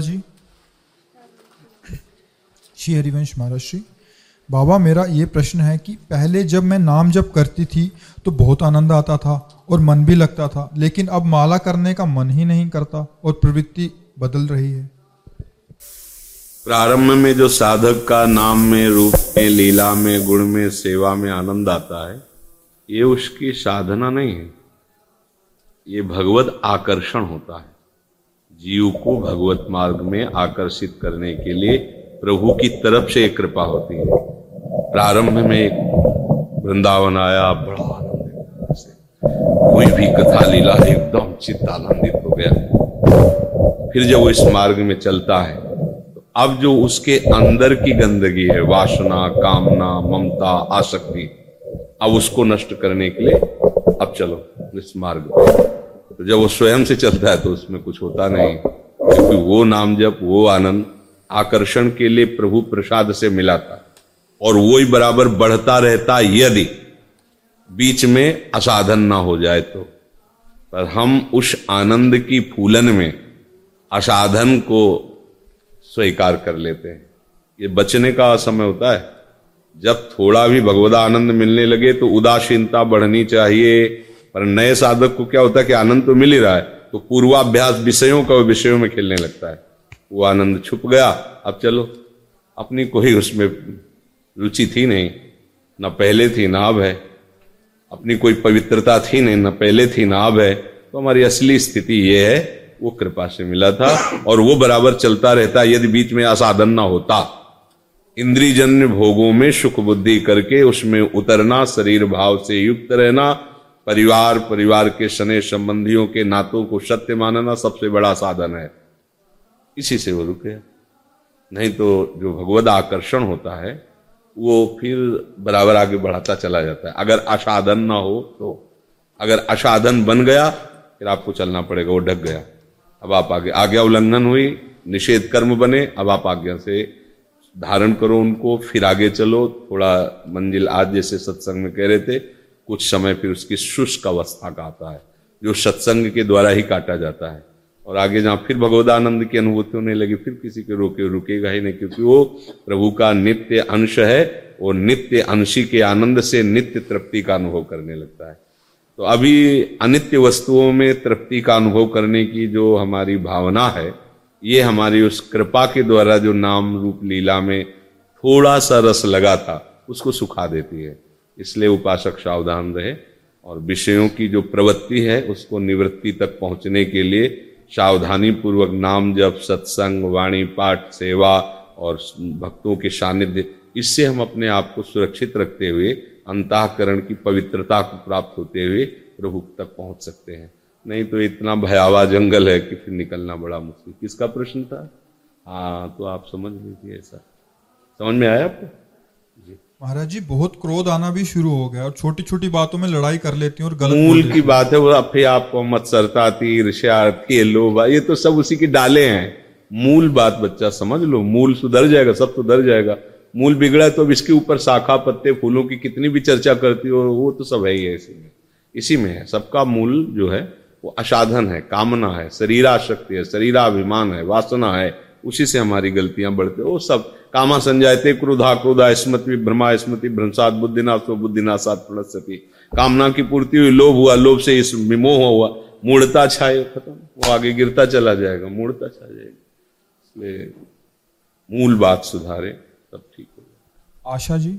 जी श्री हरिवंश महाराज, श्री। बाबा, मेरा ये प्रश्न है कि पहले जब मैं नाम जप करती थी तो बहुत आनंद आता था और मन भी लगता था, लेकिन अब माला करने का मन ही नहीं करता और प्रवृत्ति बदल रही है। प्रारंभ में जो साधक का नाम में, रूप में, लीला में, गुण में, सेवा में आनंद आता है, ये उसकी साधना नहीं है। ये भगवत आकर्षण होता है। जीव को भगवत मार्ग में आकर्षित करने के लिए प्रभु की तरफ़ से एक कृपा होती है। प्रारंभ में वृंदावन आया, बड़ा कोई भी कथा लीला एकदम चित्त आनंदित हो गया। फिर जब वो इस मार्ग में चलता है तो अब जो उसके अंदर की गंदगी है, वासना, कामना, ममता, आसक्ति, अब उसको नष्ट करने के लिए अब चलो इस मार्ग तो जब वो स्वयं से चलता है तो उसमें कुछ होता नहीं। क्योंकि वो नाम जब वो आनंद आकर्षण के लिए प्रभु प्रसाद से मिला था और वो ही बराबर बढ़ता रहता यदि बीच में असाधन ना हो जाए तो। पर हम उस आनंद की फूलन में असाधन को स्वीकार कर लेते हैं। ये बचने का समय होता है। जब थोड़ा भी भगवदा आनंद मिलने लगे तो उदासीनता बढ़नी चाहिए पर नए साधक को क्या होता है कि आनंद तो मिल ही रहा है तो पूर्वाभ्यास विषयों का विषयों में खेलने लगता है। वो आनंद छुप गया, अब चलो, अपनी कोई उसमें रुचि थी नहीं, ना पहले थी, ना अब है। अपनी कोई पवित्रता थी नहीं, ना पहले थी, ना अब है। तो हमारी असली स्थिति ये है, वो कृपा से मिला था, और वो बराबर चलता रहता, यदि बीच में असाधन ना होता। इंद्रिजन्य भोगों में सुख बुद्धि करके उसमें उतरना, शरीर भाव से युक्त रहना परिवार परिवार के सने संबंधियों के नातों को सत्य मानना सबसे बड़ा साधन है। इसी से वो रुके। नहीं तो जो भगवत आकर्षण होता है, वो फिर बराबर आगे बढ़ाता चला जाता है। अगर असाधन ना हो तो। अगर असाधन बन गया, फिर आपको चलना पड़ेगा, वो ढक गया। अब आप आगे आज्ञा उल्लंघन हुई, निषेध कर्म बने, अब आप आज्ञा से धारण करो उनको, फिर आगे चलो। थोड़ा मंजिल आज जैसे सत्संग में कह रहे थे कुछ समय फिर उसकी शुष्क अवस्था का आता है, जो सत्संग के द्वारा ही काटा जाता है। और आगे जहाँ फिर भगवदानंद की अनुभूति होने लगी, फिर किसी के रोके, रुकेगा ही नहीं, क्योंकि वो प्रभु का नित्य अंश है वो नित्य अंशी के आनंद से नित्य तृप्ति का अनुभव करने लगता है। तो अभी अनित्य वस्तुओं में तृप्ति का अनुभव करने की जो हमारी भावना है, ये हमारी उस कृपा के द्वारा जो नाम रूप लीला में थोड़ा सा रस लगा था उसको सुखा देती है। इसलिए उपासक सावधान रहे और विषयों की जो प्रवृत्ति है, उसको निवृत्ति तक पहुँचने के लिए सावधानी पूर्वक नाम जप, सत्संग, वाणी, पाठ, सेवा और भक्तों के सानिध्य, इससे हम अपने आप को सुरक्षित रखते हुए, अंतकरण की पवित्रता को प्राप्त होते हुए प्रभु तक पहुँच सकते हैं। नहीं तो इतना भयावह जंगल है कि फिर निकलना बड़ा मुश्किल। किसका प्रश्न था? हाँ तो आप समझ लीजिए ऐसा। समझ में आया आपको? महाराज जी बहुत क्रोध आना भी शुरू हो गया और छोटी छोटी बातों में लड़ाई कर लेती हूँ और गलत मूल की बात है वो फिर आपको मत्सरता थी ईर्ष्या थी लोभ ये तो सब उसी की डाले हैं। मूल बात बच्चा समझ लो मूल सुधर जाएगा सब सुधर जाएगा। मूल बिगड़ा तो अब इसके ऊपर शाखा पत्ते फूलों की कितनी भी चर्चा करती हो वो तो सब है ही है इसी में। इसी में है सबका मूल जो है वो असाधन है कामना है शरीराशक्ति है शरीराभिमान है वासना है उसी से हमारी गलतियाँ बढ़ते वो सब कामा संजायते क्रोधा क्रोधा स्मृति ब्रह्मा स्मृति भ्रंसात बुद्धिनाथ बुद्धिनाशात प्रणस्ती कामना की पूर्ति हुई लोभ हुआ लोभ से इस विमोह हुआ। मूढ़ता छाए खत्म। वो आगे गिरता चला जाएगा मूढ़ता छा जाएगी। इसलिए मूल बात सुधारे तब ठीक हो आशा जी?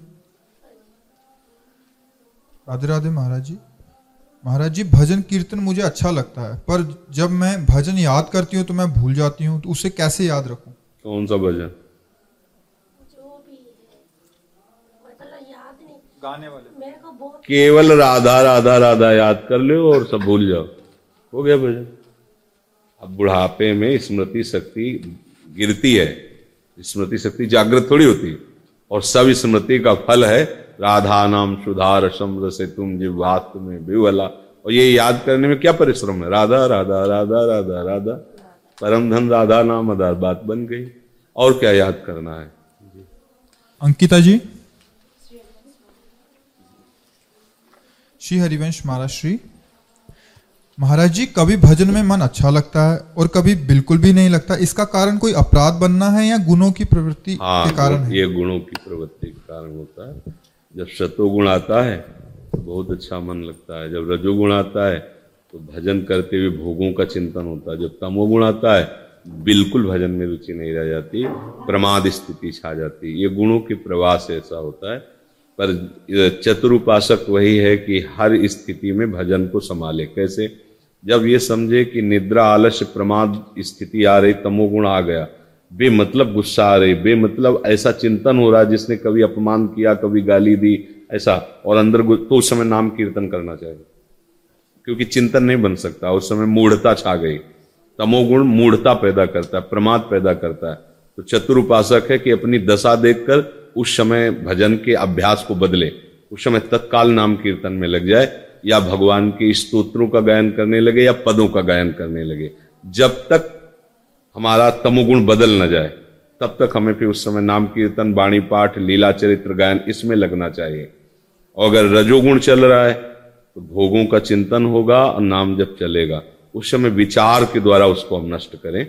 राधे राधे महाराज जी। महाराज जी भजन कीर्तन मुझे अच्छा लगता है पर जब मैं भजन याद करती हूँ तो मैं भूल जाती हूँ तो उसे कैसे याद रखूँ? कौन सा भजन? गाने वाले केवल राधा राधा राधा याद कर लो और सब भूल जाओ। हो गया भजन? अब बुढ़ापे में स्मृति शक्ति गिरती है। स्मृति शक्ति जागृत थोड़ी होती और सब स्मृति का फल है राधा नाम सुधार सम्र से तुम जिवात में विवला और ये याद करने में क्या परिश्रम है? राधा राधा राधा राधा राधा। परम धन राधा नाम आधार बात बन गई। और क्या याद करना है? अंकिता जी? श्री हरिवंश महाराज श्री महाराज जी कभी भजन में मन अच्छा लगता है और कभी बिल्कुल भी नहीं लगता। इसका कारण कोई अपराध बनना है या गुणों की प्रवृत्ति हाँ, के कारण है? ये गुणों की प्रवृत्ति के कारण होता है। जब शतोगुण आता है तो बहुत अच्छा मन लगता है। जब रजोगुण आता है तो भजन करते हुए भोगों का चिंतन होता है। जब तमोगुण आता है बिल्कुल भजन में रुचि नहीं रह जाती प्रमाद स्थिति छा जाती। ये गुणों के प्रवाह से ऐसा होता है पर चतुरुपासक वही है कि हर स्थिति में भजन को संभाले। कैसे? जब ये समझे कि निद्रा आलस्य प्रमाद स्थिति आ रही, तमोगुण आ गया, बेमतलब गुस्सा आ रही, बेमतलब ऐसा चिंतन हो रहा है जिसने कभी अपमान किया, कभी गाली दी, ऐसा, और अंदर तो उस समय नाम कीर्तन करना चाहिए। क्योंकि चिंतन नहीं बन सकता, उस समय मूढ़ता छा गई। तमोगुण मूढ़ता पैदा करता है, प्रमाद पैदा करता है। तो चतुर उपासक है कि अपनी दशा देखकर उस समय भजन के अभ्यास को बदले, उस समय तत्काल नाम कीर्तन में लग जाए, या भगवान के स्तोत्रों का गायन करने लगे, या पदों का गायन करने लगे। जब तक हमारा तमोगुण बदल न जाए, तब तक हमें फिर उस समय नाम कीर्तन, वाणी पाठ, लीला चरित्र गायन इसमें लगना चाहिए। और अगर रजोगुण चल रहा है तो भोगों का चिंतन होगा और नाम जब चलेगा, उस समय विचार के द्वारा उसको हम नष्ट करें।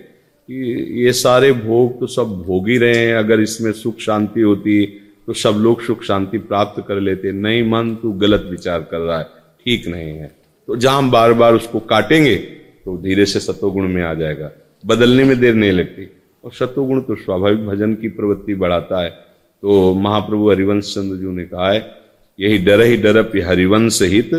कि ये सारे भोग तो सब भोग ही रहे हैं। अगर इसमें सुख शांति होती तो सब लोग सुख शांति प्राप्त कर लेते। नहीं मन तू गलत विचार कर रहा है, ठीक नहीं है। तो जहाँ बार बार उसको काटेंगे तो धीरे से सतोगुण में आ जाएगा। बदलने में देर नहीं लगती। और सतोगुण तो स्वाभाविक भजन की प्रवृत्ति बढ़ाता है। तो महाप्रभु हरिवंश चंद्र जी ने कहा है, यही डर ही डरप हरिवंश हित,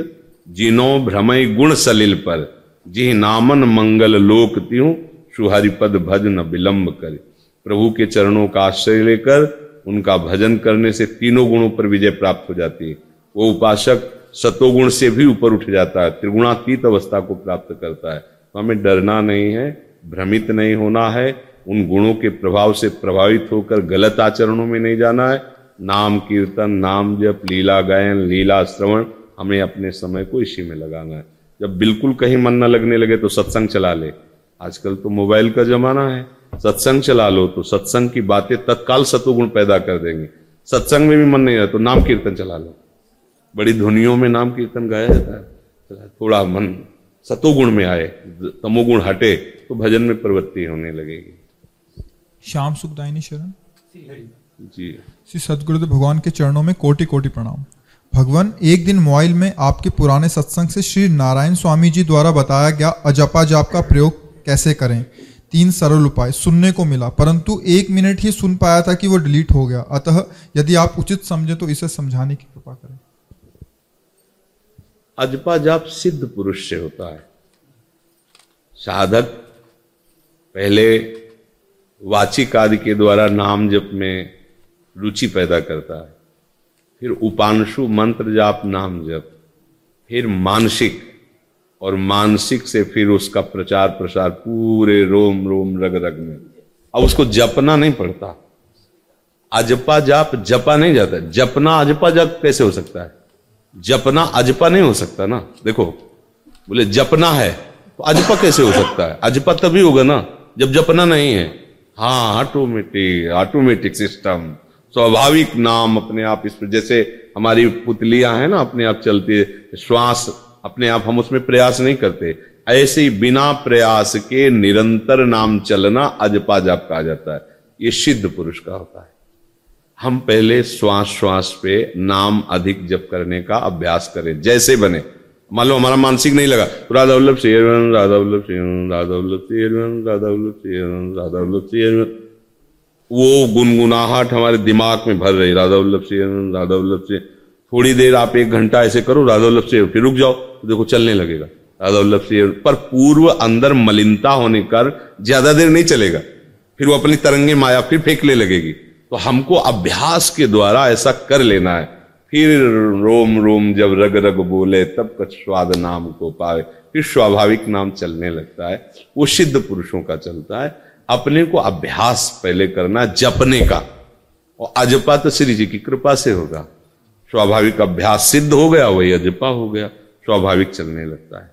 जिनो भ्रमय गुण सलिल पर। जी नामन मंगल लोक त्यू सुहरिपद भज न विलंब करे। प्रभु के चरणों का आश्रय लेकर उनका भजन करने से तीनों गुणों पर विजय प्राप्त हो जाती है। वो उपासक सतोगुण से भी ऊपर उठ जाता है, त्रिगुणातीत अवस्था को प्राप्त करता है। तो हमें डरना नहीं है, भ्रमित नहीं होना है, उन गुणों के प्रभाव से प्रभावित होकर गलत आचरणों में नहीं जाना है। नाम कीर्तन, नाम जप, लीला गायन, लीला श्रवण हमें अपने समय को इसी में लगाना है। जब बिल्कुल कहीं मन न लगने लगे तो सत्संग चला ले। आजकल तो मोबाइल का जमाना है। सत्संग चला लो तो सत्संग की बातें तत्काल सतुगुण पैदा कर देंगे। सत्संग में भी मन नहीं है तो नाम कीर्तन चला लो। बड़ी ध्वनियों में नाम कीर्तन गाया जाता है। थोड़ा मन सतोगुण में आए तमोगुण हटे तो भजन में प्रवृत्ति होने लगेगी। श्याम सुखदायनी शरण। जी। श्री सदगुरुदेव भगवान के चरणों में कोटि कोटि प्रणाम। भगवान एक दिन मोबाइल में आपके पुराने सत्संग से श्री नारायण स्वामी जी द्वारा बताया गया अजपा जाप का प्रयोग कैसे करें? तीन सरल उपाय सुनने को मिला, परंतु एक मिनट ही सुन पाया था कि वो डिलीट हो गया। अतः यदि आप उचित समझे तो इसे समझाने की कृपा करें। अजपा जाप सिद्ध पुरुष से होता है। साधक पहले वाचिक आदि के द्वारा नाम जप में रुचि पैदा करता है। फिर उपांशु मंत्र जाप नाम जप। फिर मानसिक और मानसिक से फिर उसका प्रचार प्रसार पूरे रोम रोम रग रग में। अब उसको जपना नहीं पड़ता। अजपा जाप, जपा नहीं जाता। जपना अजपा जाप कैसे हो सकता है? जपना अजपा नहीं हो सकता ना? देखो, बोले जपना है तो अजपा कैसे हो सकता है? अजपा तभी होगा ना, जब जपना नहीं है। हाँ ऑटोमेटिक ऑटोमेटिक सिस्टम स्वाभाविक नाम अपने आप इस पर, जैसे हमारी पुतलियाँ हैं ना, अपने आप चलती है, श्वास अपने आप हम उसमें प्रयास नहीं करते। ऐसे ही बिना प्रयास के निरंतर नाम चलना अजपा जाप कहा जाता है। ये सिद्ध पुरुष का होता है। हम पहले श्वास श्वास पे नाम अधिक जप करने का अभ्यास करें। जैसे बने। मान लो हमारा मानसिक नहीं लगा। राधा वल्लभ शेरवन राधा वल्लभ शेरवन राधा वल्लभ शेरवन राधा वल्लभ शेरवन राधा वल्लभ शेरवन वो गुनगुनाहट हमारे दिमाग में भर रही। राधा वल्लभ शेरवन राधा वल्लभ से थोड़ी देर आप एक घंटा ऐसे करो, राधा वल्लभ से फिर रुक जाओ तो देखो चलने लगेगा। राधा वल्लभ से, पर पूर्व अंदर मलिनता होने कर ज़्यादा देर नहीं चलेगा। फिर वो अपनी तरंगे माया फिर फेंकने लगेगी। तो हमको अभ्यास के द्वारा ऐसा कर लेना है। फिर रोम रोम जब रग रग बोले, तब कुछ स्वाद नाम को पावे। फिर स्वाभाविक नाम चलने लगता है। वो सिद्ध पुरुषों का चलता है। अपने को अभ्यास पहले करना, जपने का। और अजपा तो श्री जी की कृपा से होगा। स्वाभाविक अभ्यास सिद्ध हो गया वही अजपा हो गया स्वाभाविक चलने लगता है।